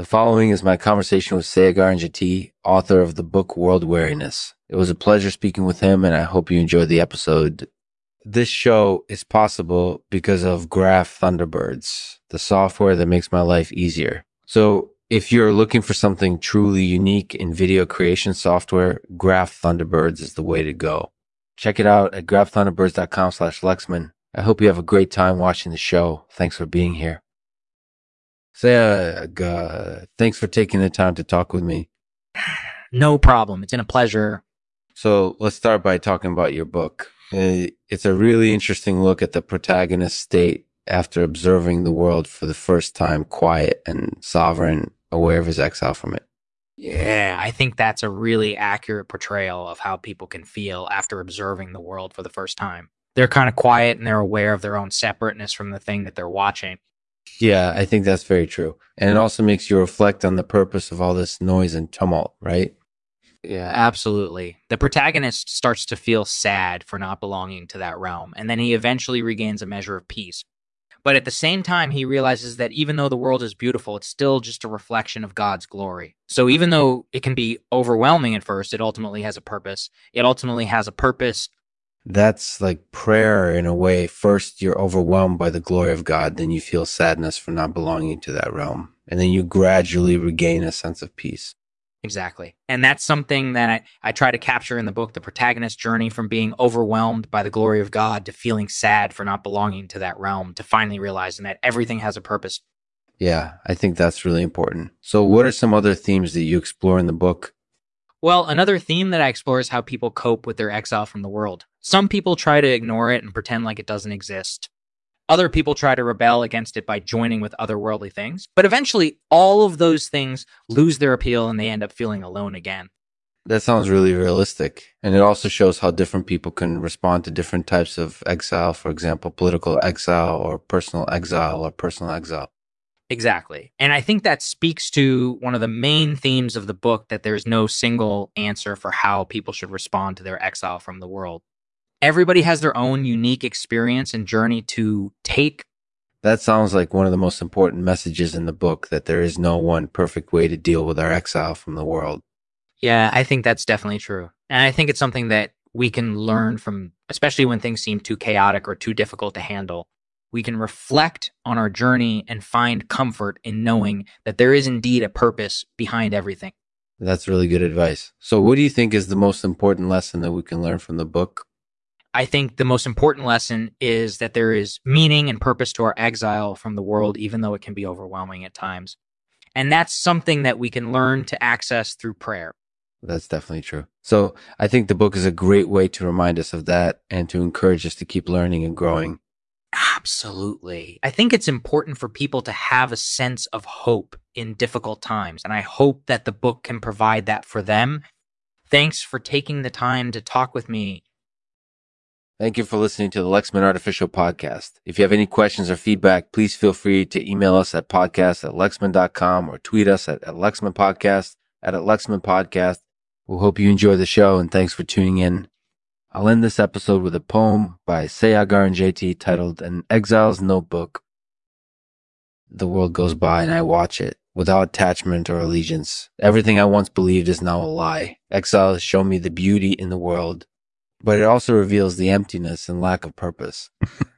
The following is my conversation with Saagar Enjeti, author of the book World Weariness. It was a pleasure speaking with him, and I hope you enjoyed the episode. This show is possible because of Graph Thunderbirds, the software that makes my life easier. So if you're looking for something truly unique in video creation software, Graph Thunderbirds is the way to go. Check it out at graphthunderbirds.com slash Lexman. I hope you have a great time watching the show. Thanks for being here. Say, uh, thanks for taking the time to talk with me. No problem. It's been a pleasure. So let's start by talking about your book. Uh, It's a really interesting look at the protagonist's state after observing the world for the first time, quiet and sovereign, aware of his exile from it. Yeah, I think that's a really accurate portrayal of how people can feel after observing the world for the first time. They're kind of quiet and they're aware of their own separateness from the thing that they're watching. Yeah, I think that's very true. And it also makes you reflect on the purpose of all this noise and tumult, right? Yeah, absolutely. The protagonist starts to feel sad for not belonging to that realm, and then he eventually regains a measure of peace. But at the same time, he realizes that even though the world is beautiful, it's still just a reflection of God's glory. So even though it can be overwhelming at first, it ultimately has a purpose. It ultimately has a purpose. That's like prayer in a way. First, you're overwhelmed by the glory of God, then you feel sadness for not belonging to that realm. And then you gradually regain a sense of peace. Exactly. And that's something that I, I try to capture in the book the protagonist's journey from being overwhelmed by the glory of God to feeling sad for not belonging to that realm to finally realizing that everything has a purpose. Yeah, I think that's really important. So, what are some other themes that you explore in the book? Well, another theme that I explore is how people cope with their exile from the world. Some people try to ignore it and pretend like it doesn't exist. Other people try to rebel against it by joining with otherworldly things. But eventually, all of those things lose their appeal and they end up feeling alone again. That sounds really realistic. And it also shows how different people can respond to different types of exile, for example, political exile or personal exile or personal exile. Exactly. And I think that speaks to one of the main themes of the book that there's no single answer for how people should respond to their exile from the world. Everybody has their own unique experience and journey to take. That sounds like one of the most important messages in the book that there is no one perfect way to deal with our exile from the world. Yeah, I think that's definitely true. And I think it's something that we can learn from, especially when things seem too chaotic or too difficult to handle. We can reflect on our journey and find comfort in knowing that there is indeed a purpose behind everything. That's really good advice. So, what do you think is the most important lesson that we can learn from the book? I think the most important lesson is that there is meaning and purpose to our exile from the world, even though it can be overwhelming at times. And that's something that we can learn to access through prayer. That's definitely true. So, I think the book is a great way to remind us of that and to encourage us to keep learning and growing. Absolutely. I think it's important for people to have a sense of hope in difficult times. And I hope that the book can provide that for them. Thanks for taking the time to talk with me. Thank you for listening to the Lexman Artificial Podcast. If you have any questions or feedback, please feel free to email us at podcast at lexman.com or tweet us at, at Lexman Podcast at, at Lexman Podcast. We hope you enjoy the show and thanks for tuning in. I'll end this episode with a poem by Saagar Enjeti titled An Exile's Notebook. The world goes by and I watch it without attachment or allegiance. Everything I once believed is now a lie. Exile has shown me the beauty in the world, but it also reveals the emptiness and lack of purpose.